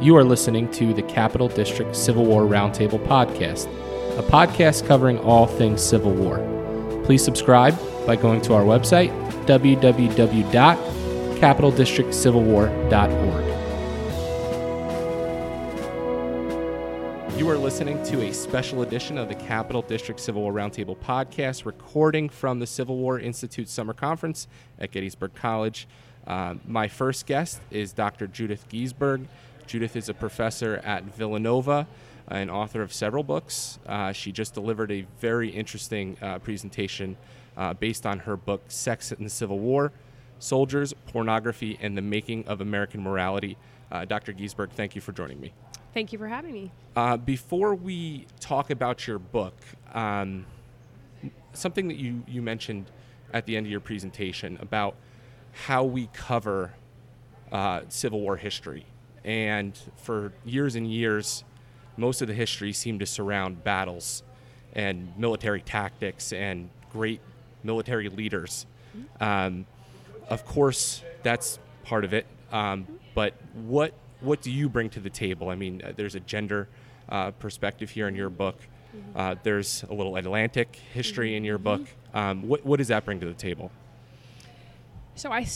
You are listening to the Capital District Civil War Roundtable podcast, a podcast covering all things Civil War. Please subscribe by going to our website, www.capitaldistrictcivilwar.org. You are listening to a special edition of the Capital District Civil War Roundtable podcast, recording from the Civil War Institute Summer Conference at Gettysburg College. Uh, my first guest is Dr. Judith Giesberg. Judith is a professor at Villanova and author of several books. Uh, she just delivered a very interesting uh, presentation uh, based on her book, Sex in the Civil War Soldiers, Pornography, and the Making of American Morality. Uh, Dr. Giesberg, thank you for joining me. Thank you for having me. Uh, before we talk about your book, um, something that you, you mentioned at the end of your presentation about how we cover uh, Civil War history and for years and years, most of the history seemed to surround battles and military tactics and great military leaders. Um, of course, that's part of it. Um, but what what do you bring to the table? I mean, uh, there's a gender uh, perspective here in your book. Uh, there's a little Atlantic history in your book. Um, what what does that bring to the table? So I.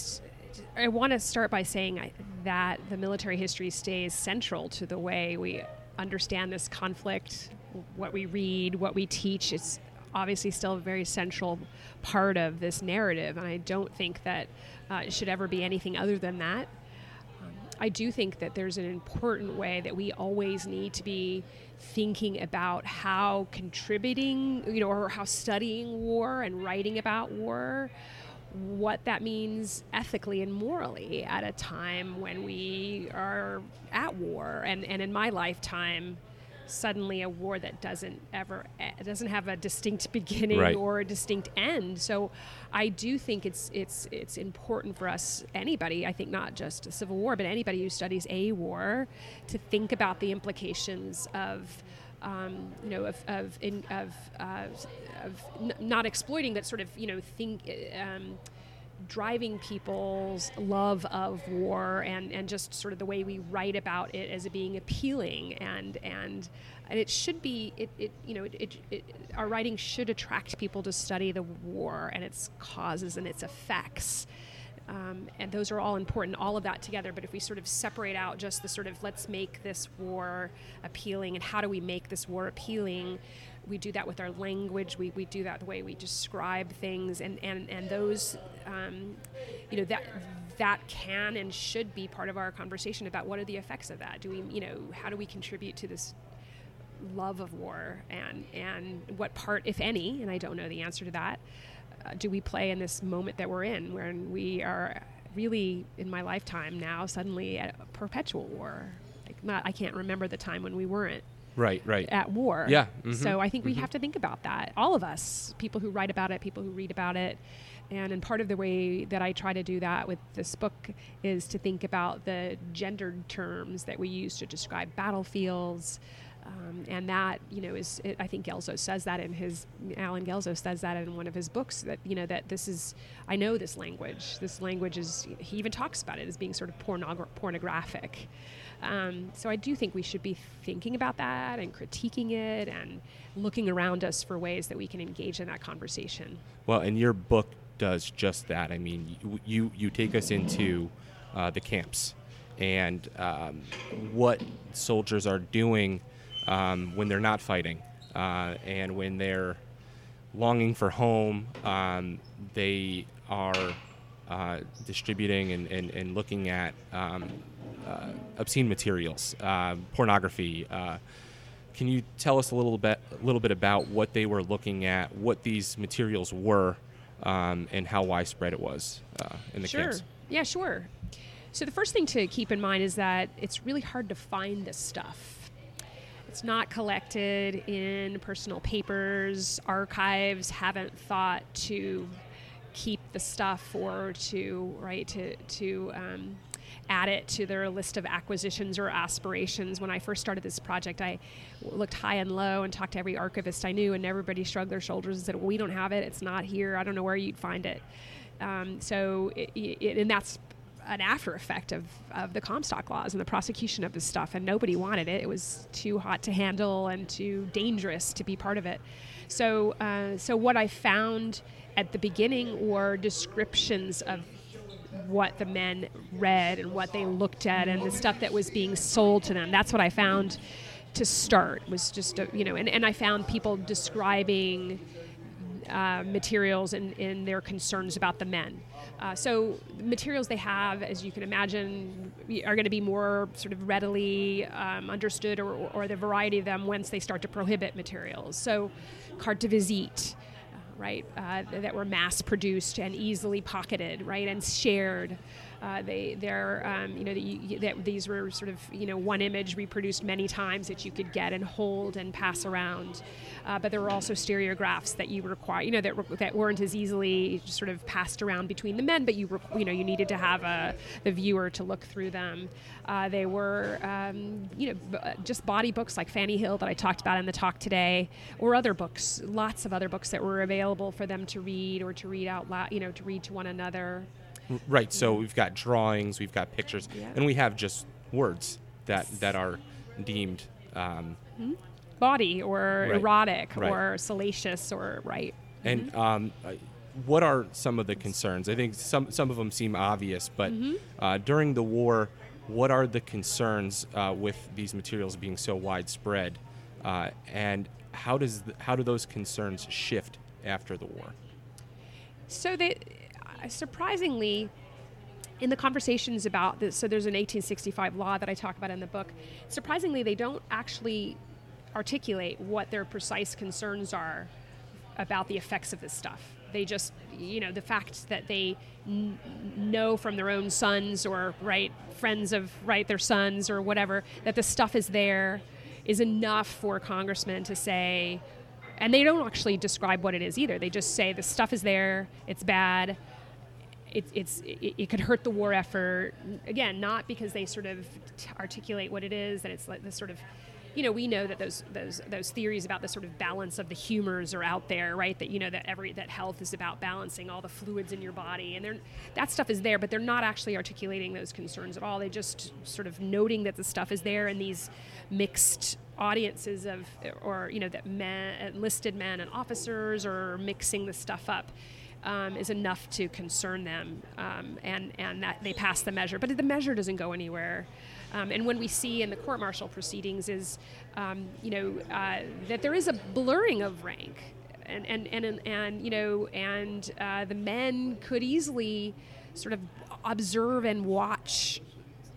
I want to start by saying that the military history stays central to the way we understand this conflict, what we read, what we teach. It's obviously still a very central part of this narrative, and I don't think that uh, it should ever be anything other than that. Um, I do think that there's an important way that we always need to be thinking about how contributing, you know, or how studying war and writing about war what that means ethically and morally at a time when we are at war. And, and in my lifetime, suddenly a war that doesn't ever eh, doesn't have a distinct beginning right. or a distinct end. So I do think it's it's it's important for us anybody, I think not just a civil war, but anybody who studies a war to think about the implications of um, you know, of of, in, of, uh, of n- not exploiting, but sort of you know think. Um, driving people's love of war and, and just sort of the way we write about it as it being appealing and and and it should be it, it you know it, it, it, our writing should attract people to study the war and its causes and its effects um, and those are all important, all of that together. But if we sort of separate out just the sort of let's make this war appealing and how do we make this war appealing, we do that with our language. We, we do that the way we describe things, and and and those, um, you know, that that can and should be part of our conversation about what are the effects of that. Do we, you know, how do we contribute to this love of war, and and what part, if any, and I don't know the answer to that do we play in this moment that we're in, when we are really in my lifetime now suddenly at a perpetual war? Like not, I can't remember the time when we weren't. Right, right. At war. Yeah. Mm-hmm, so I think mm-hmm. we have to think about that. All of us, people who write about it, people who read about it. And, and part of the way that I try to do that with this book is to think about the gendered terms that we use to describe battlefields, um, and that, you know, is it, I think Guelzo says that in his Allen Guelzo says that in one of his books that you know that this is I know this language. This language is he even talks about it as being sort of pornog- pornographic. Um, so I do think we should be thinking about that and critiquing it and looking around us for ways that we can engage in that conversation. Well, and your book does just that. I mean, you you, you take us into uh, the camps and um, what soldiers are doing um, when they're not fighting uh, and when they're longing for home. Um, they are uh, distributing and, and, and, looking at um, uh, obscene materials, uh, pornography. Uh, can you tell us a little bit, a little bit about what they were looking at, what these materials were, um, and how widespread it was uh, in the sure. camps? Yeah, sure. So the first thing to keep in mind is that it's really hard to find this stuff it's not collected in personal papers. Archives haven't thought to keep the stuff or to right to to um, add it to their list of acquisitions or aspirations. When I first started this project, I looked high and low and talked to every archivist I knew, and everybody shrugged their shoulders and said, well, "We don't have it. It's not here. I don't know where you'd find it." Um, so, it, it, and that's an after effect of, of the Comstock laws and the prosecution of this stuff, and nobody wanted it. It was too hot to handle and too dangerous to be part of it. So, uh, so what I found at the beginning were descriptions of what the men read and what they looked at and the stuff that was being sold to them. That's what I found to start was just a, you know, and, and I found people describing uh, materials and, and their concerns about the men. Uh, so the materials they have, as you can imagine, are going to be more sort of readily um, understood, or, or, the variety of them once they start to prohibit materials. So, carte de visite, right, uh, that were mass produced and easily pocketed, right, and shared. Uh, they they're um, you know you, that, these were sort of you know one image reproduced many times that you could get and hold and pass around. Uh, but there were also stereographs that you require you know that that weren't as easily sort of passed around between the men, but you you know you needed to have a the viewer to look through them. Uh, they were um, you know b- uh, just bawdy books like Fanny Hill that I talked about in the talk today, or other books, lots of other books that were available for them to read or to read out loud, you know, to read to one another. Right. So we've got drawings, we've got pictures, Yeah. and we have just words that that are deemed. Um, Body or Right. erotic Right. or salacious or right. and um, uh, what are some of the concerns? I think some some of them seem obvious, but uh, during the war, what are the concerns uh, with these materials being so widespread, uh, and how does th- how do those concerns shift after the war? So they, surprisingly, in the conversations about this, so there's an 1865 law that I talk about in the book. Surprisingly, they don't actually articulate what their precise concerns are about the effects of this stuff. They just, you know, the fact that they n- know from their own sons or right friends of right their sons or whatever that the stuff is there is enough for congressmen to say, and they don't actually describe what it is either. They just say the stuff is there, it's bad, it, it's it, it could hurt the war effort. Again, not because they sort of t- articulate what it is, and it's like this sort of, you know, we know that those those those theories about the sort of balance of the humors are out there, right? That you know that every that health is about balancing all the fluids in your body, and that stuff is there, but they're not actually articulating those concerns at all. They just sort of noting that the stuff is there, and these mixed audiences of or you know that men enlisted men and officers are mixing the stuff up um, is enough to concern them, um, and and that they pass the measure. But the measure doesn't go anywhere. Um, and when we see in the court-martial proceedings is, um, you know, uh, that there is a blurring of rank, and and and and, you know, and uh, the men could easily sort of observe and watch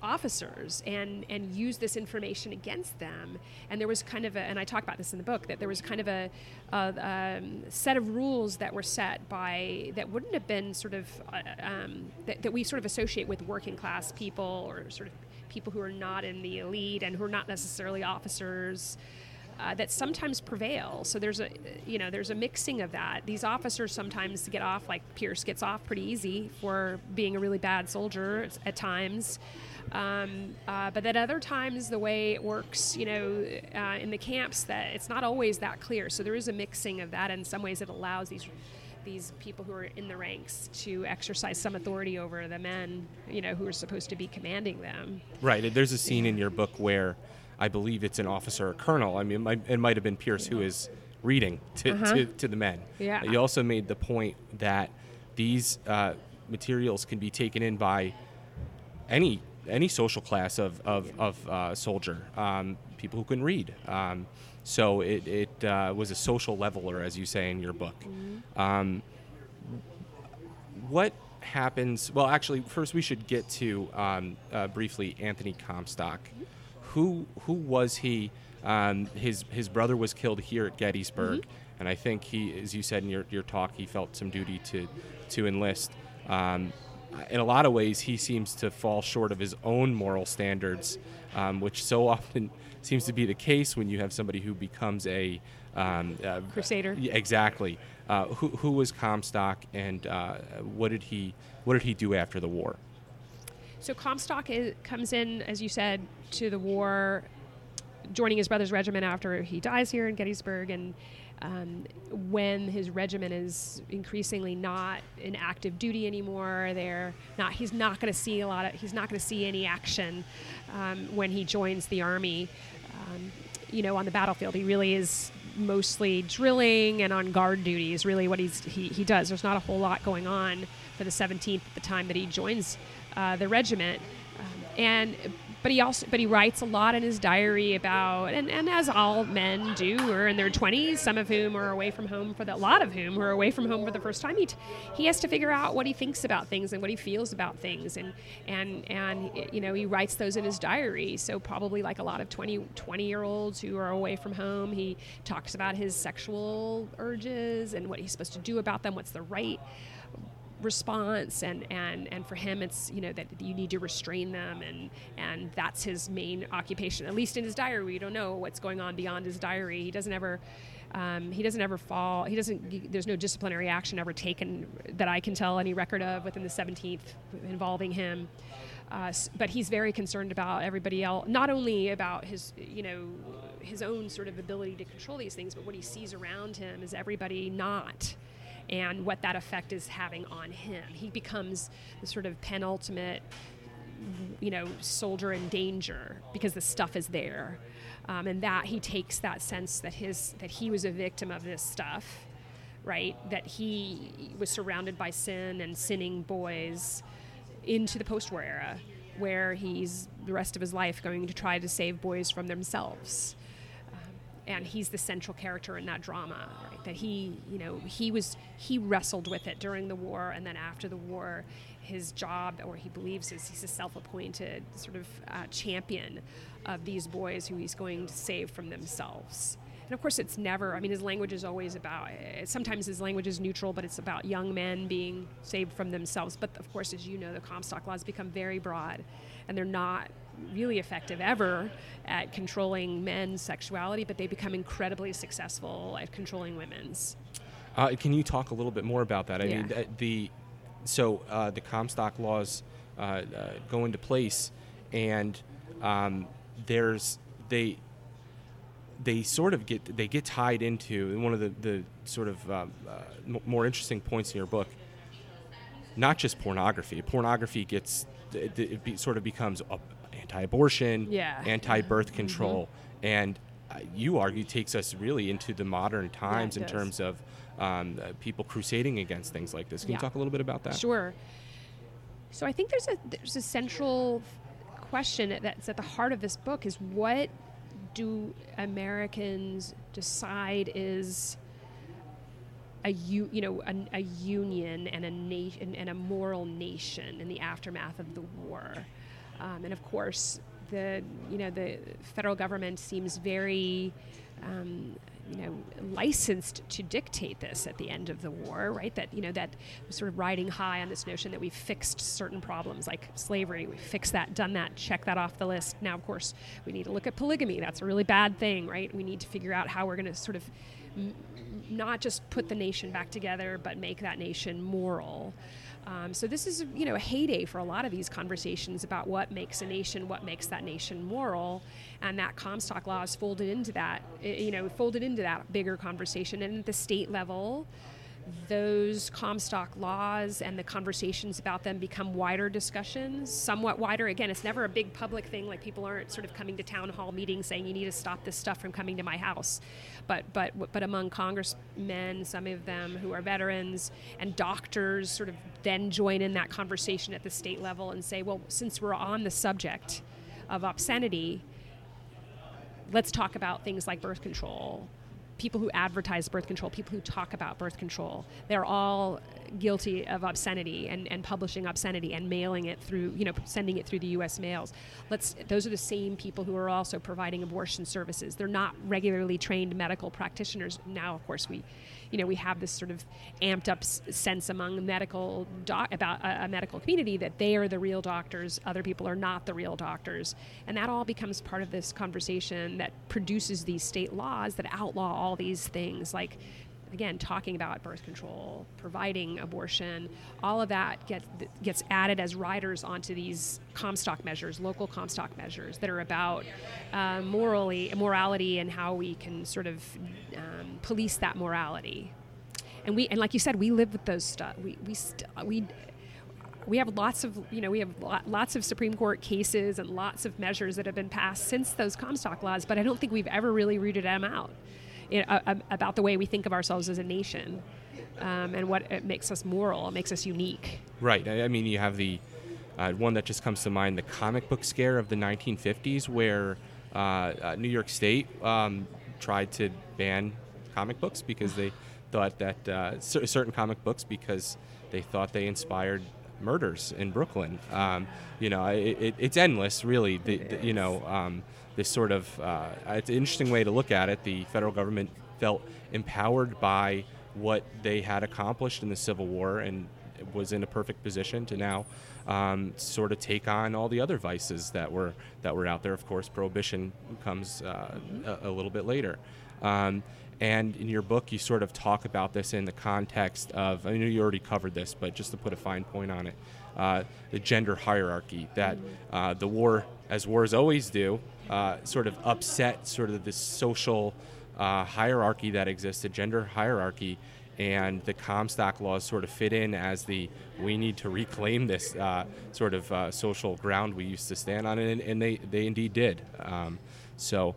officers and and use this information against them and there was kind of a and i talk about this in the book that there was kind of a, a um, set of rules that were set by that wouldn't have been sort of uh, um, that, that we sort of associate with working class people or sort of people who are not in the elite and who are not necessarily officers uh, that sometimes prevail. So there's a, you know, there's a mixing of that. These officers sometimes get off, like Pierce gets off pretty easy for being a really bad soldier at times. Um, uh, but at other times, the way it works, you know, uh, in the camps, that it's not always that clear. So there is a mixing of that. In some ways, it allows these these people who are in the ranks to exercise some authority over the men, you know, who are supposed to be commanding them. Right. There's a scene in your book where I believe it's an officer or colonel. I mean, it might, it might have been Pierce who is reading to, Uh-huh. to, to the men. Yeah. You also made the point that these uh, materials can be taken in by any any social class of, of, of uh, soldier, um, people who can read. Um, so it, it uh, was a social leveler, as you say in your book. Um, what happens? Well, actually, first we should get to um, uh, briefly Anthony Comstock. Who who was he? Um, his his brother was killed here at Gettysburg, and I think he, as you said in your, your talk, he felt some duty to to enlist. Um, in a lot of ways, he seems to fall short of his own moral standards, um, which so often seems to be the case when you have somebody who becomes a um, uh, Crusader. exactly. Uh, who, who was Comstock, and uh, what did he what did he do after the war? So Comstock is, comes in, as you said, to the war, joining his brother's regiment after he dies here in Gettysburg, and um, when his regiment is increasingly not in active duty anymore, they're not. He's not going to see a lot of. He's not going to see any action um, when he joins the army. Um, you know, on the battlefield, he really is mostly drilling and on guard duty is really what he's he, he does. There's not a whole lot going on for the 17th at the time that he joins uh, the regiment, um, and but he also but he writes a lot in his diary about and, and as all men do are in their 20s some of whom are away from home for the, a lot of whom are away from home for the first time he, t- he has to figure out what he thinks about things and what he feels about things. And and and you know he writes those in his diary. So probably like a lot of 20 20 year olds who are away from home he talks about his sexual urges and what he's supposed to do about them what's the right response and, and and for him it's you know that you need to restrain them and and that's his main occupation at least in his diary. We don't know what's going on beyond his diary. He doesn't ever um, he doesn't ever fall he doesn't there's no disciplinary action ever taken that i can tell any record of within the 17th involving him. Uh, but he's very concerned about everybody else not only about his you know his own sort of ability to control these things but what he sees around him is everybody not and what that effect is having on him. He becomes the sort of penultimate, you know, soldier in danger because the stuff is there, um, and that he takes that sense that his that he was a victim of this stuff, right? That he was surrounded by sin and sinning boys into the post-war era, where he's the rest of his life going to try to save boys from themselves and he's the central character in that drama right that he you know he was he wrestled with it during the war and then after the war his job or he believes is he's a self-appointed sort of uh, champion of these boys who he's going to save from themselves and of course it's never i mean his language is always about uh, sometimes his language is neutral but it's about young men being saved from themselves but of course as you know the comstock laws become very broad and they're not really effective ever at controlling men's sexuality, but they become incredibly successful at controlling women's. Uh, can you talk a little bit more about that? I yeah. mean, the so uh, the Comstock laws uh, uh, go into place, and um, there's they they sort of get they get tied into one of the, the sort of um, uh, m- more interesting points in your book. Not just pornography. Pornography gets it, it be, sort of becomes anti-abortion, yeah. anti-birth mm-hmm. control, mm-hmm. and uh, you argue takes us really into the modern times yeah, in does. terms of um, uh, people crusading against things like this. Can yeah. you talk a little bit about that? Sure. So I think there's a there's a central question that's at the heart of this book is what do Americans decide is a you you know a, a union and a nation and a moral nation in the aftermath of the war. Um, and of course, the you know the federal government seems very um, you know licensed to dictate this at the end of the war, right? That you know that sort of riding high on this notion that we've fixed certain problems like slavery, we fixed that, done that, check that off the list. Now, of course, we need to look at polygamy. That's a really bad thing, right? We need to figure out how we're going to sort of m- not just put the nation back together, but make that nation moral. Um, so this is you know a heyday for a lot of these conversations about what makes a nation, what makes that nation moral, and that Comstock law is folded into that you know folded into that bigger conversation. And at the state level, those Comstock laws and the conversations about them become wider discussions, somewhat wider. Again, it's never a big public thing. Like people aren't sort of coming to town hall meetings saying you need to stop this stuff from coming to my house. But but but among congressmen, some of them who are veterans and doctors, sort of then join in that conversation at the state level and say, well, since we're on the subject of obscenity, let's talk about things like birth control people who advertise birth control, people who talk about birth control, they're all guilty of obscenity and, and publishing obscenity and mailing it through, you know, sending it through the U.S. mails. Let's. Those are the same people who are also providing abortion services. They're not regularly trained medical practitioners. Now, of course, we you know, we have this sort of amped up sense among medical doc- about a, a, medical community that they are the real doctors, other people are not the real doctors, and that all becomes part of this conversation that produces these state laws that outlaw all these things like again, talking about birth control, providing abortion, all of that gets gets added as riders onto these Comstock measures, local Comstock measures that are about uh, morally morality and how we can sort of um, police that morality. And we and like you said, we live with those stuff. We we st- we we have lots of you know we have lots of Supreme Court cases and lots of measures that have been passed since those Comstock laws, but I don't think we've ever really rooted them out know, about the way we think of ourselves as a nation um, and what it makes us moral, makes us unique. Right. I mean, you have the uh, one that just comes to mind, the comic book scare of the 1950s, where uh, uh, New York State um, tried to ban comic books because they thought that uh, certain comic books because they thought they inspired murders in Brooklyn. Um, you know, it, it, it's endless, really. The, the, you know, um, this sort of uh, it's an interesting way to look at it. The federal government felt empowered by what they had accomplished in the Civil War and was in a perfect position to now um, sort of take on all the other vices that were that were out there. Of course, prohibition comes uh, a, a, little bit later. Um, and in your book, you sort of talk about this in the context of, I know you already covered this, but just to put a fine point on it, uh, the gender hierarchy that uh, the war, as wars always do, uh, sort of upset sort of this social uh, hierarchy that exists, the gender hierarchy, and the Comstock laws sort of fit in as the we need to reclaim this uh, sort of uh, social ground we used to stand on, and, and they, they indeed did. Um, so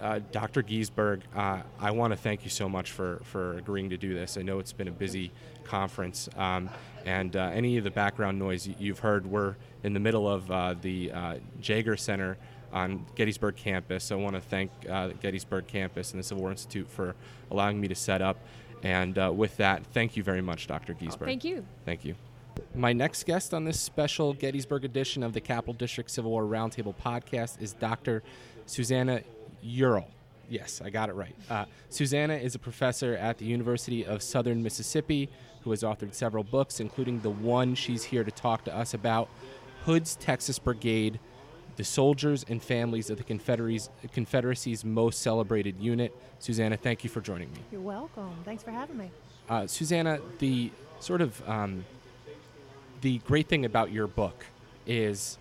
uh, Dr. Giesberg, uh, I want to thank you so much for, for agreeing to do this. I know it's been a busy conference, um, and uh, any of the background noise you've heard, we're in the middle of uh, the uh, Jaeger Center on Gettysburg campus. So I want to thank uh, Gettysburg campus and the Civil War Institute for allowing me to set up. And with that, thank you very much, Dr. Giesberg. Oh, thank you. Thank you. My next guest on this special Gettysburg edition of the Capital District Civil War Roundtable podcast is Dr. Susanna Ural. Yes, I got it right. Uh, Susanna is a professor at the University of Southern Mississippi who has authored several books, including the one she's here to talk to us about Hood's Texas Brigade, the soldiers and families of the Confederacy's, Confederacy's most celebrated unit. Susanna, thank you for joining me. You're welcome. Thanks for having me. Uh, Susanna, the sort of um, the great thing about your book is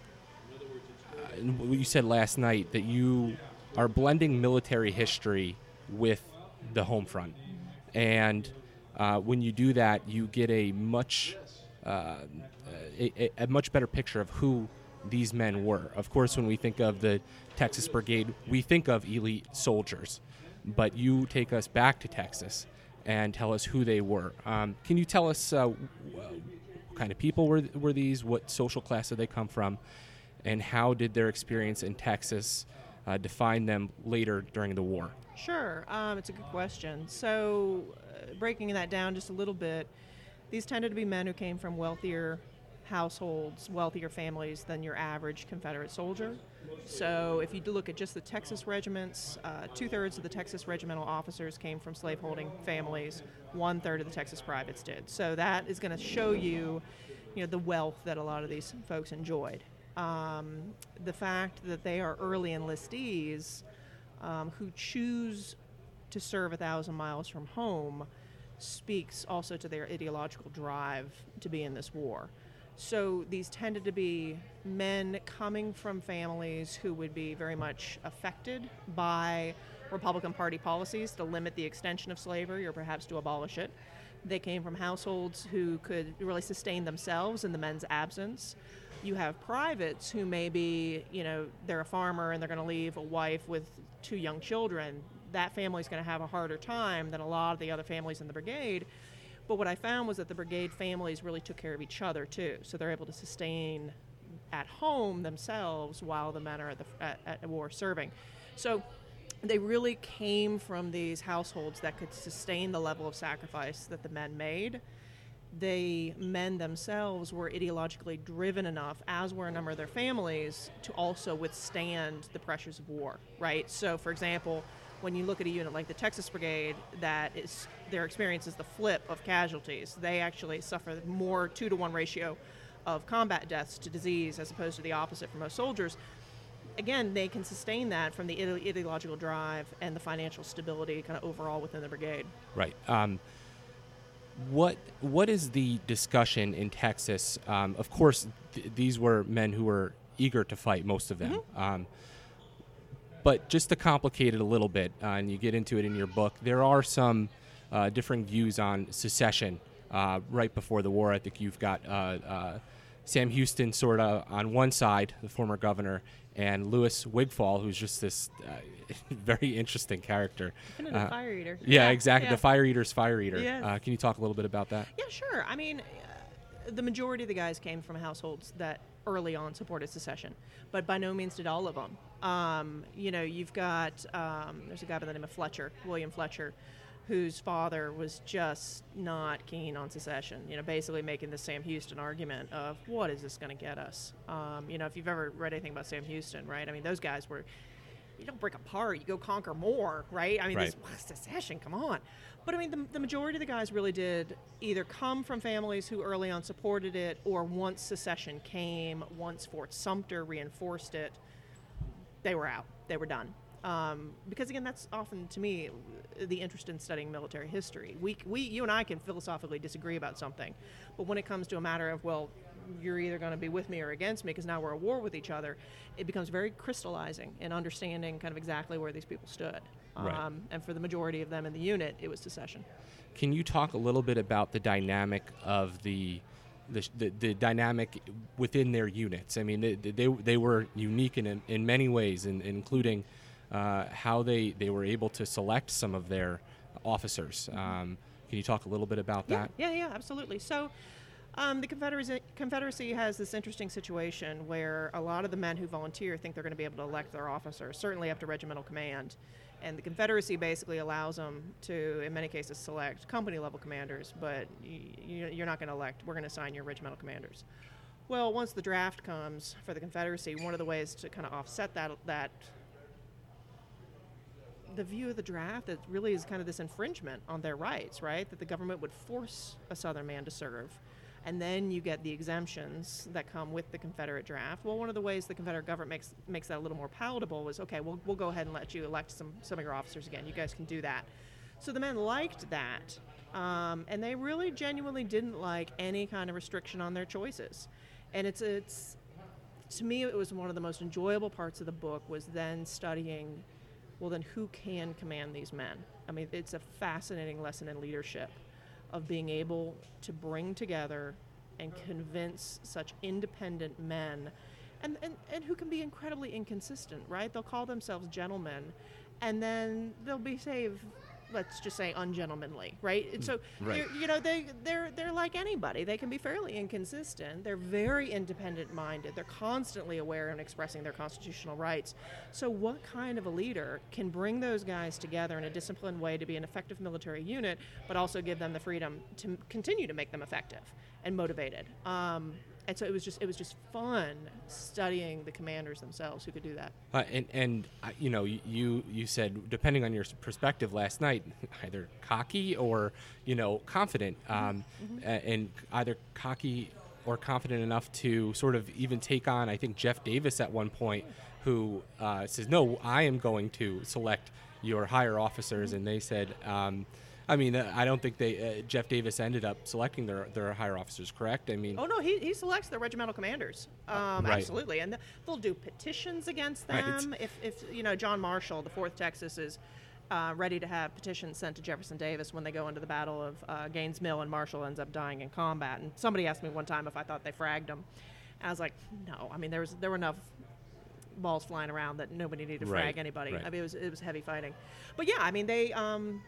uh, you said last night that you are blending military history with the home front. And uh, when you do that, you get a much uh, a, a, much better picture of who these men were. Of course, when we think of the Texas Brigade, we think of elite soldiers, but you take us back to Texas and tell us who they were. Um, can you tell us uh, what kind of people were, were these? What social class did they come from? And how did their experience in Texas uh, define them later during the war? Sure, um, it's a good question. So, uh, breaking that down just a little bit, these tended to be men who came from wealthier households, wealthier families than your average Confederate soldier. So, if you look at just the Texas regiments, uh, two thirds of the Texas regimental officers came from slaveholding families, one third of the Texas privates did. So, that is going to show you, you know, the wealth that a lot of these folks enjoyed um, the fact that they are early enlistees um, who choose to serve a thousand miles from home speaks also to their ideological drive to be in this war. So these tended to be men coming from families who would be very much affected by Republican Party policies to limit the extension of slavery or perhaps to abolish it. They came from households who could really sustain themselves in the men's absence you have privates who maybe, you know, they're a farmer and they're going to leave a wife with two young children. That family's going to have a harder time than a lot of the other families in the brigade. But what I found was that the brigade families really took care of each other too. So they're able to sustain at home themselves while the men are at, the, at, at war serving. So they really came from these households that could sustain the level of sacrifice that the men made they men themselves were ideologically driven enough, as were a number of their families, to also withstand the pressures of war. Right. So, for example, when you look at a unit like the Texas Brigade, that is their experience is the flip of casualties. They actually suffer more two to one ratio of combat deaths to disease as opposed to the opposite for most soldiers. again, they can sustain that from the ideological drive and the financial stability kind of overall within the brigade. Right. Um, what What is the discussion in Texas? Um, of course, th- these were men who were eager to fight, most of them. Um, but just to complicate it a little bit, uh, and you get into it in your book, there are some uh, differing views on secession. Uh, right before the war, I think you've got uh, uh, Sam Houston sort of on one side, the former governor, and Louis Wigfall, who's just this uh, very interesting character. Kind of Uh, fire eater. yeah, exactly. yeah. The fire eater's fire eater. Yes. Uh, can you talk a little bit about that? Yeah, sure. I mean, uh, the majority of the guys came from households that early on supported secession, but by no means did all of them. Um, you know, you've got um, there's a guy by the name of Fletcher, William Fletcher, whose father was just not keen on secession. You know, basically making the Sam Houston argument of what is this going to get us? Um, you know, if you've ever read anything about Sam Houston, right? I mean, those guys were you don't break apart, you go conquer more, right? I mean, Right. this what, secession, come on. But I mean, the, the majority of the guys really did either come from families who early on supported it, or once secession came, once Fort Sumter reinforced it, they were out. They were done. Um, because again, that's often to me the interest in studying military history. We, we, you and I can philosophically disagree about something, but when it comes to a matter of well, you're either going to be with me or against me because now we're at war with each other, it becomes very crystallizing in understanding kind of exactly where these people stood. Right. Um, and for the majority of them in the unit, it was secession. Can you talk a little bit about the dynamic of the the, the, the dynamic within their units? I mean, they, they, they were unique in, in many ways, in, including uh, how they, they were able to select some of their officers. Um, can you talk a little bit about Yeah, that? yeah, yeah, absolutely. So, um, the Confederacy, Confederacy has this interesting situation where a lot of the men who volunteer think they're going to be able to elect their officers, certainly up to regimental command. And the Confederacy basically allows them to, in many cases, select company level commanders, but y- y- you're not going to elect, we're going to assign your regimental commanders. Well, once the draft comes for the Confederacy, one of the ways to kind of offset that, that the view of the draft that really is kind of this infringement on their rights, right? That the government would force a Southern man to serve. And then you get the exemptions that come with the Confederate draft. Well, one of the ways the Confederate government makes makes that a little more palatable was okay, we'll, we'll go ahead and let you elect some, some of your officers again. You guys can do that. So the men liked that. Um, and they really genuinely didn't like any kind of restriction on their choices. And it's, it's, to me, it was one of the most enjoyable parts of the book was then studying well then who can command these men? I mean it's a fascinating lesson in leadership of being able to bring together and convince such independent men. And, and, and who can be incredibly inconsistent right? They'll call themselves gentlemen and then they'll be say let's just say ungentlemanly right? And so right. you know they they're they're like anybody. They can be fairly inconsistent. They're very independent minded they're constantly aware and expressing their constitutional rights. So what kind of a leader can bring those guys together in a disciplined way to be an effective military unit but also give them the freedom to continue to make them effective and motivated? Um, and so it was just it was just fun studying the commanders themselves who could do that. Uh, and and uh, you know you you said depending on your perspective last night either cocky or you know confident um, a- and either cocky or confident enough to sort of even take on I think Jeff Davis at one point who uh, says no I am going to select your higher officers and they said um, I mean uh, I don't think they uh, Jeff Davis ended up selecting their their higher officers correct I mean Oh no, he, he selects the regimental commanders. Um, Right. Absolutely, and they'll do petitions against Right. them. If, if you know John Marshall, the Fourth Texas, is uh, ready to have petitions sent to Jefferson Davis when they go into the Battle of uh, Gaines Mill, and Marshall ends up dying in combat. And somebody asked me one time if I thought they fragged him, and I was like, no. I mean, there was there were enough balls flying around that nobody needed to Right, frag anybody. right. I mean, it was it was heavy fighting, but yeah, I mean they. Um,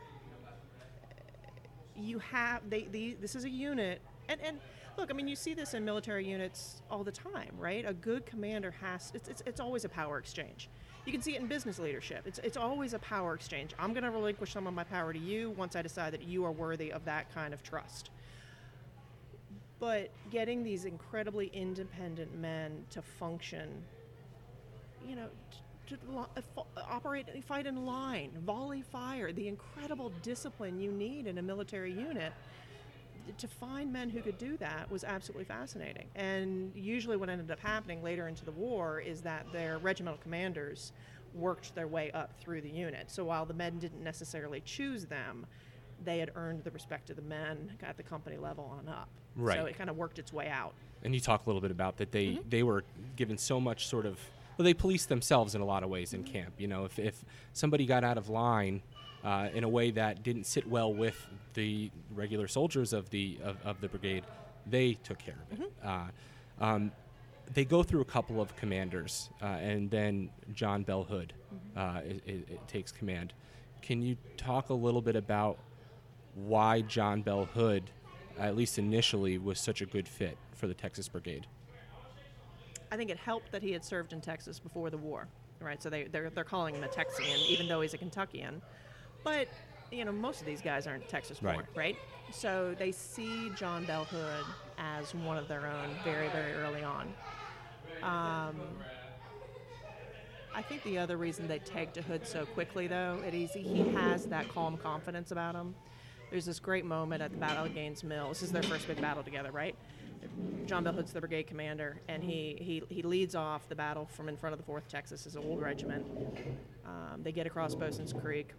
you have they, the this is a unit and and look i mean you see this in military units all the time right? A good commander has it's it's, it's always a power exchange. You can see it in business leadership. It's, it's always a power exchange. I'm going to relinquish some of my power to you once i decide that you are worthy of that kind of trust. But getting these incredibly independent men to function you know, to uh, fo- operate, fight in line, volley fire, the incredible discipline you need in a military unit. to find men who could do that was absolutely fascinating. And usually, what ended up happening later into the war is that their regimental commanders worked their way up through the unit. So while the men didn't necessarily choose them, they had earned the respect of the men at the company level on up. Right. So it kind of worked its way out. And you talk a little bit about that they Mm-hmm. they were given so much sort of well they policed themselves in a lot of ways in camp. You know, if if somebody got out of line uh, in a way that didn't sit well with the regular soldiers of the of, of the brigade, they took care of it. Uh, um, they go through a couple of commanders, uh, and then John Bell Hood uh, i i it takes command. Can you talk a little bit about why John Bell Hood, at least initially, was such a good fit for the Texas Brigade? I think it helped that he had served in Texas before the war, right? So they, they're, they're calling him a Texian, even though he's a Kentuckian. But, you know, most of these guys aren't Texas born, Right. right? So they see John Bell Hood as one of their own very, very early on. Um, I think the other reason they take to Hood so quickly, though, it is he has that calm confidence about him. There's this great moment at the Battle of Gaines Mill. This is their first big battle together, right? John Bell Hood's the brigade commander, and he, he, he leads off the battle from in front of the 4th Texas, his old regiment. Um, they get across Boatswain's Creek.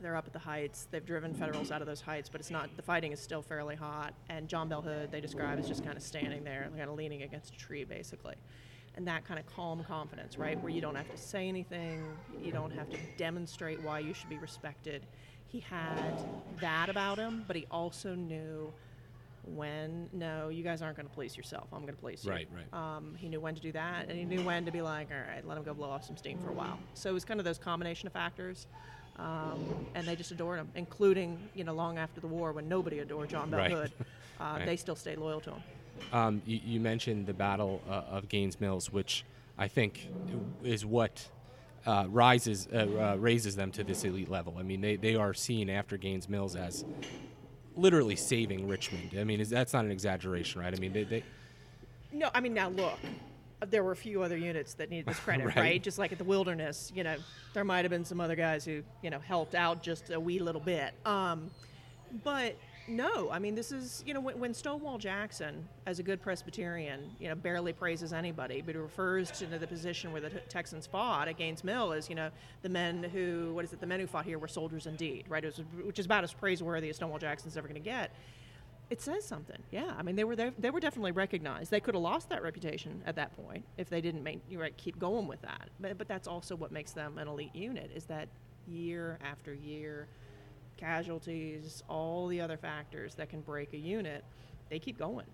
They're up at the heights. They've driven Federals out of those heights, but it's not. The fighting is still fairly hot. And John Bell Hood, they describe as just kind of standing there, kind of leaning against a tree, basically. And that kind of calm confidence, right, where you don't have to say anything, you don't have to demonstrate why you should be respected. He had that about him, but he also knew when no, you guys aren't going to police yourself. I'm going to police you. Right, right. Um, he knew when to do that, and he knew when to be like, all right, let him go blow off some steam for a while. So it was kind of those combination of factors, um, and they just adored him, including you know long after the war when nobody adored John Bell Right. Hood, uh, Right. they still stayed loyal to him. Um, you, you mentioned the Battle uh, of Gaines Mills, which I think is what uh, rises uh, uh, raises them to this elite level. I mean, they, they are seen after Gaines Mills as literally saving Richmond. I mean, is, that's not an exaggeration, right? I mean, they, they No, I mean now look, there were a few other units that needed this credit, Right. right. Just like at the Wilderness, you know, there might have been some other guys who you know helped out just a wee little bit. Um, but no, I mean this is you know when, when Stonewall Jackson, as a good Presbyterian, you know barely praises anybody, but he refers to the position where the T- Texans fought at Gaines Mill as you know the men who what is it the men who fought here were soldiers indeed, right? Was, which is about as praiseworthy as Stonewall Jackson's ever going to get it says something. Yeah, I mean they were they, they were definitely recognized. They could have lost that reputation at that point if they didn't make right keep going with that. But but that's also what makes them an elite unit is that year after year, casualties, all the other factors that can break a unit, they keep going.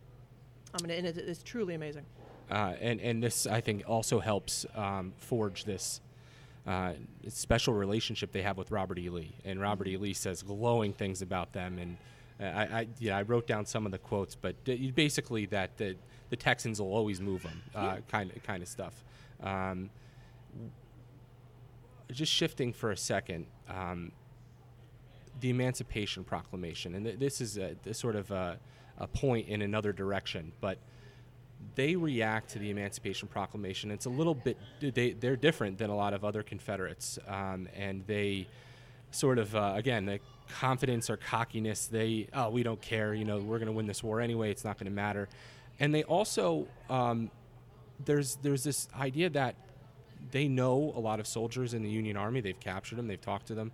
I mean, and it, it's truly amazing. uh, and and this I think also helps um, forge this uh, special relationship they have with Robert E. Lee. And Robert E. Lee says glowing things about them. And uh, I, I yeah I wrote down some of the quotes, but basically that the the Texans will always move them, uh, kind of kind of stuff. Um, just shifting for a second. Um, the Emancipation Proclamation, and th- this is a, this sort of a, a point in another direction, but they react to the Emancipation Proclamation. It's a little bit they they're different than a lot of other Confederates, um, and they sort of uh, again the confidence or cockiness. They oh we don't care, you know we're going to win this war anyway. It's not going to matter, and they also um, there's there's this idea that they know a lot of soldiers in the Union Army. They've captured them. They've talked to them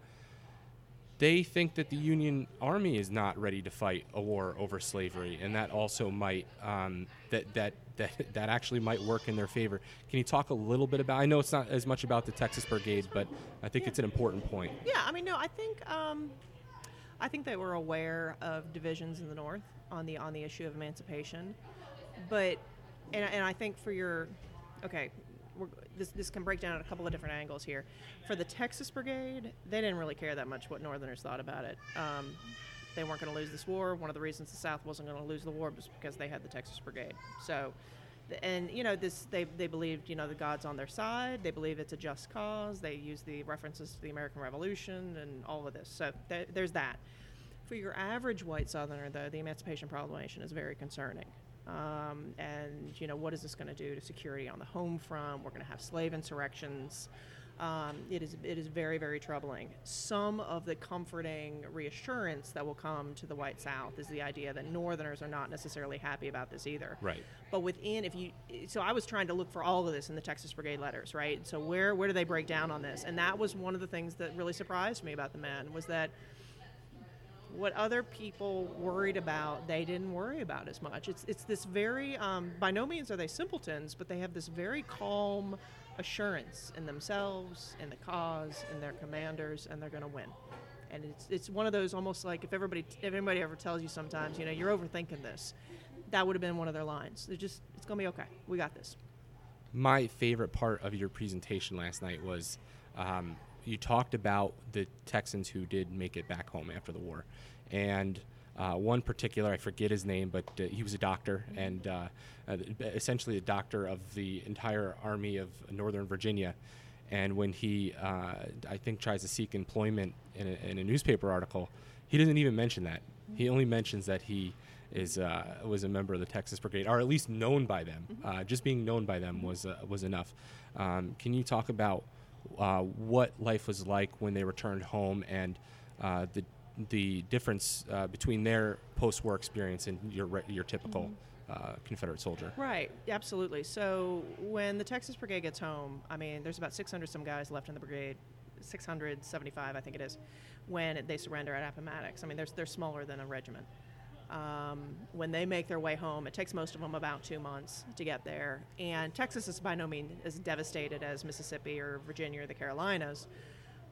they think that the Union Army is not ready to fight a war over slavery, and that also might um, that that that that actually might work in their favor. Can you talk a little bit about? I know it's not as much about the Texas Brigade, but I think it's an important point. Yeah, I mean, no, I think um, I think they were aware of divisions in the North on the on the issue of emancipation, but and, and I think for your okay, this this can break down at a couple of different angles here. For the Texas Brigade, they didn't really care that much what Northerners thought about it. Um, they weren't going to lose this war. One of the reasons the South wasn't going to lose the war was because they had the Texas Brigade. So, and you know this, they they believed you know the God's on their side. They believe it's a just cause. They use the references to the American Revolution and all of this. So th- there's that. For your average white Southerner, though, the Emancipation Proclamation is very concerning. Um, and you know what is this going to do to security on the home front? We're going to have slave insurrections. Um, it is it is very very troubling. Some of the comforting reassurance that will come to the white South is the idea that Northerners are not necessarily happy about this either. Right. But within, if you, so I was trying to look for all of this in the Texas Brigade letters, right? So where where do they break down on this? And that was one of the things that really surprised me about the men was that what other people worried about, they didn't worry about as much. It's it's this very, um, by no means are they simpletons, but they have this very calm assurance in themselves, in the cause, in their commanders, and they're going to win. And it's it's one of those almost like if everybody if anybody ever tells you sometimes, you know, you're overthinking this, that would have been one of their lines. They're just it's going to be okay. We got this. My favorite part of your presentation last night was um, you talked about the Texans who did make it back home after the war, and uh, one particular I forget his name, but uh, he was a doctor and uh, uh, essentially a doctor of the entire army of Northern Virginia. And when he, uh, I think, tries to seek employment in a, in a newspaper article, he doesn't even mention that. He only mentions that he is uh, was a member of the Texas Brigade, or at least known by them. Uh, just being known by them was uh, was enough. Um, can you talk about uh, what life was like when they returned home and uh, the the difference uh, between their post-war experience and your your typical uh, Confederate soldier? Right, absolutely. So when the Texas Brigade gets home, I mean, there's about 600 some guys left in the brigade, 675, I think it is, when they surrender at Appomattox. I mean, they're, they're smaller than a regiment. Um, when they make their way home, it takes most of them about two months to get there. And Texas is by no means as devastated as Mississippi or Virginia or the Carolinas,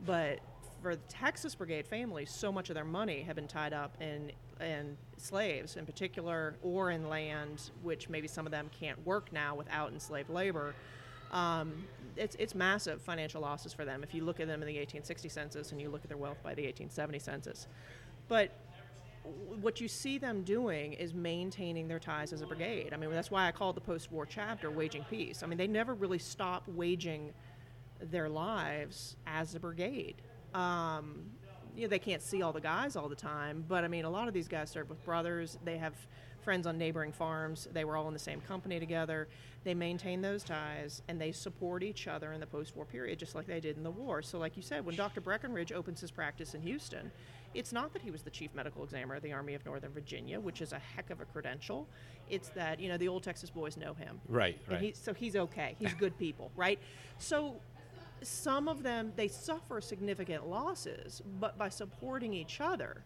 but for the Texas Brigade families, so much of their money had been tied up in in slaves, in particular, or in land which maybe some of them can't work now without enslaved labor. Um, it's, it's massive financial losses for them if you look at them in the 1860 census and you look at their wealth by the 1870 census. But what you see them doing is maintaining their ties as a brigade. I mean, that's why I called the post war chapter Waging Peace. I mean, they never really stop waging their lives as a brigade. Um, you know, they can't see all the guys all the time, but I mean, a lot of these guys served with brothers. They have friends on neighboring farms. They were all in the same company together. They maintain those ties and they support each other in the post war period, just like they did in the war. So, like you said, when Dr. Breckenridge opens his practice in Houston, it's not that he was the chief medical examiner of the Army of Northern Virginia, which is a heck of a credential. It's that, you know, the old Texas boys know him. Right, And right. he, so he's okay. He's good people, right? So some of them they suffer significant losses, but by supporting each other,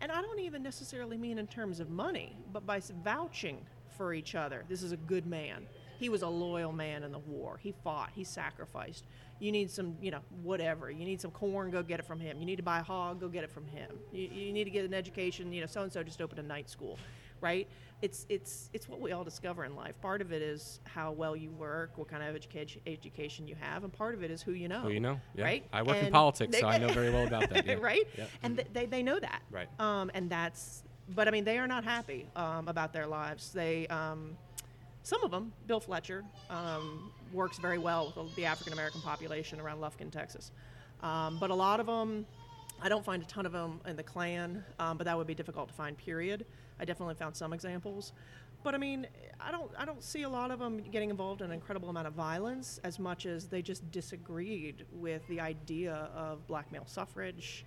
and I don't even necessarily mean in terms of money, but by vouching for each other. This is a good man. He was a loyal man in the war. He fought. He sacrificed. You need some, you know, whatever. You need some corn, go get it from him. You need to buy a hog, go get it from him. You, you need to get an education. You know, so and so just opened a night school, right? It's it's it's what we all discover in life. Part of it is how well you work, what kind of education education you have, and part of it is who you know. Who you know? Yeah. right? I work in politics, they- so I know very well about that. Yeah. right? Yep. And th- they, they know that. Right. Um, and that's, but I mean, they are not happy um, about their lives. They, um, some of them, Bill Fletcher, um, works very well with the African American population around Lufkin, Texas. Um, but a lot of them, I don't find a ton of them in the Klan, um, but that would be difficult to find. Period. I definitely found some examples, but I mean, I don't, I don't see a lot of them getting involved in an incredible amount of violence as much as they just disagreed with the idea of black male suffrage.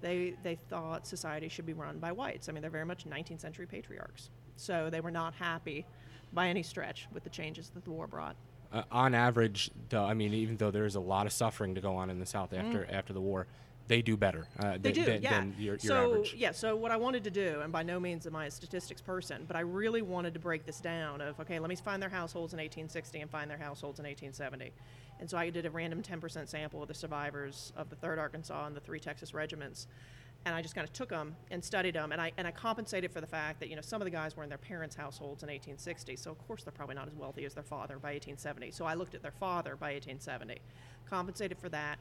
They, they thought society should be run by whites. I mean, they're very much 19th century patriarchs. So they were not happy by any stretch with the changes that the war brought. uh, on average, though, I mean, even though there's a lot of suffering to go on in the South after after the war, they do better. Uh, They do, than, yeah. than your, your so average. yeah, so what I wanted to do, and by no means am I a statistics person, but I really wanted to break this down. Of okay, let me find their households in 1860 and find their households in 1870, and so I did a random 10% sample of the survivors of the Third Arkansas and the three Texas regiments, and I just kind of took them and studied them, and I and I compensated for the fact that you know some of the guys were in their parents' households in 1860, so of course they're probably not as wealthy as their father by 1870. So I looked at their father by 1870, compensated for that.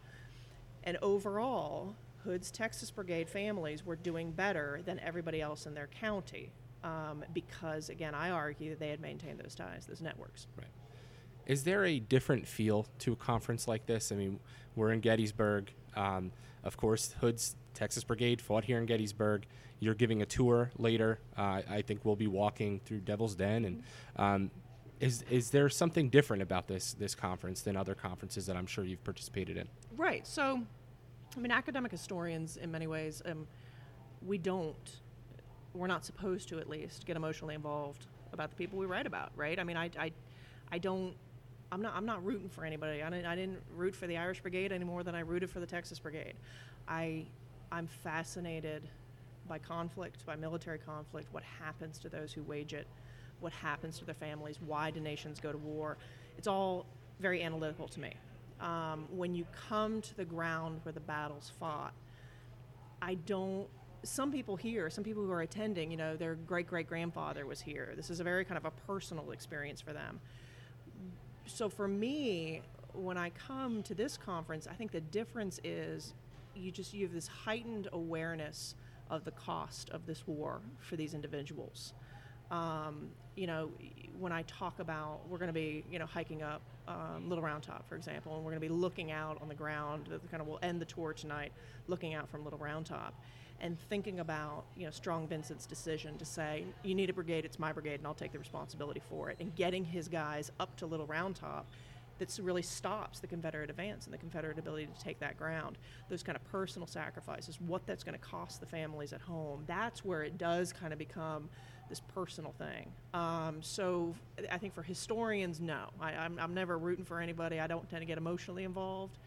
And overall, Hood's Texas Brigade families were doing better than everybody else in their county um, because, again, I argue that they had maintained those ties, those networks. Right. Is there a different feel to a conference like this? I mean, we're in Gettysburg. Um, of course, Hood's Texas Brigade fought here in Gettysburg. You're giving a tour later. Uh, I think we'll be walking through Devil's Den, and um, is is there something different about this this conference than other conferences that I'm sure you've participated in? Right. So, I mean, academic historians, in many ways, um, we don't, we're not supposed to at least get emotionally involved about the people we write about, right? I mean, I, I, I don't. I'm not. I'm not rooting for anybody. I didn't, I didn't root for the Irish Brigade any more than I rooted for the Texas Brigade. I, I'm fascinated by conflict, by military conflict, what happens to those who wage it, what happens to their families, why do nations go to war. It's all very analytical to me. Um, when you come to the ground where the battle's fought, I don't. Some people here, some people who are attending, you know, their great great grandfather was here. This is a very kind of a personal experience for them. So for me, when I come to this conference, I think the difference is you just you have this heightened awareness of the cost of this war for these individuals. Um, you know, when I talk about we're going to be, you know, hiking up um, Little Round Top, for example, and we're going to be looking out on the ground. That kind of, we'll end the tour tonight, looking out from Little Round Top, and thinking about, you know, Strong Vincent's decision to say, "You need a brigade, it's my brigade, and I'll take the responsibility for it," and getting his guys up to Little Round Top that really stops the Confederate advance and the Confederate ability to take that ground. Those kind of personal sacrifices, what that's going to cost the families at home, that's where it does kind of become this personal thing. Um, so I think for historians, no. I, I'm, I'm never rooting for anybody. I don't tend to get emotionally involved.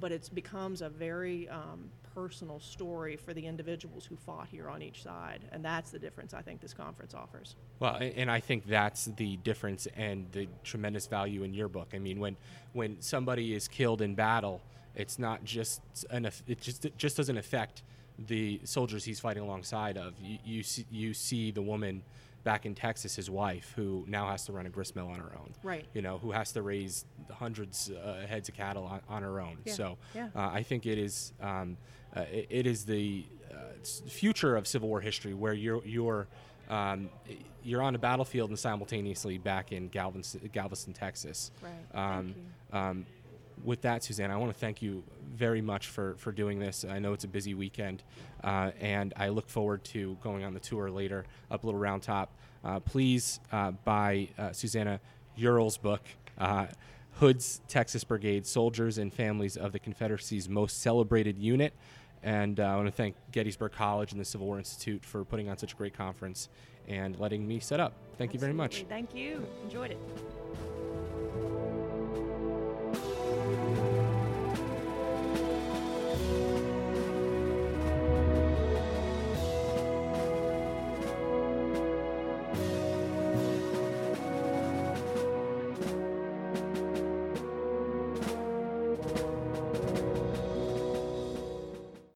But it becomes a very um, personal story for the individuals who fought here on each side. And that's the difference I think this conference offers. Well, and I think that's the difference and the tremendous value in your book. I mean, when when somebody is killed in battle, it's not just an it just it just doesn't affect the soldiers he's fighting alongside of. You you see, you see the woman back in Texas, his wife, who now has to run a grist mill on her own. Right. You know, who has to raise hundreds uh, heads of cattle on, on her own. Yeah. So yeah. uh, I think it is um, uh, it, it is the uh, future of Civil War history where you're you're um, you're on a battlefield and simultaneously back in Galveston, Galveston Texas. Right. Um, Um, with that, Suzanne, I want to thank you very much for, for doing this. I know it's a busy weekend, uh, and I look forward to going on the tour later up Little Round Top. Uh, please uh, buy uh, Susannah Ural's book, uh, Hood's Texas Brigade Soldiers and Families of the Confederacy's Most Celebrated Unit. And uh, I want to thank Gettysburg College and the Civil War Institute for putting on such a great conference and letting me set up. Thank you very much. Thank you. Enjoyed it.